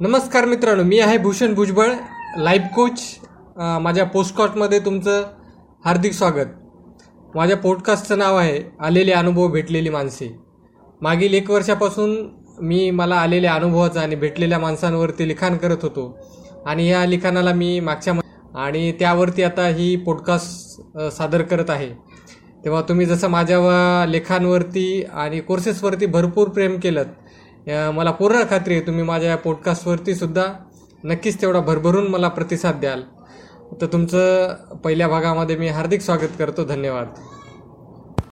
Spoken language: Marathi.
नमस्कार मित्रांनो मी आहे भूषण भुजबळ लाईफ कोच माझ्या पोस्टकॉटमध्ये तुमचं हार्दिक स्वागत. माझ्या पॉडकास्टचं नाव आहे आलेले अनुभव भेटलेली माणसे. मागील एक वर्षापासून मी मला आलेल्या अनुभवाचं आणि भेटलेल्या माणसांवरती लिखाण करत होतो. आणि या लिखाणाला मी मागच्या आणि त्यावरती आता ही पॉडकास्ट सादर करत आहे. तेव्हा तुम्ही जसं माझ्या व- लेखांवरती आणि कोर्सेसवरती भरपूर प्रेम केलं मला पूर्ण खात्री आहे तुम्ही माझ्या या पॉडकास्टवरती सुद्धा नक्कीच तेवढा भरभरून मला प्रतिसाद द्याल. तर तुमचं पहिल्या भागामध्ये मी हार्दिक स्वागत करतो धन्यवाद.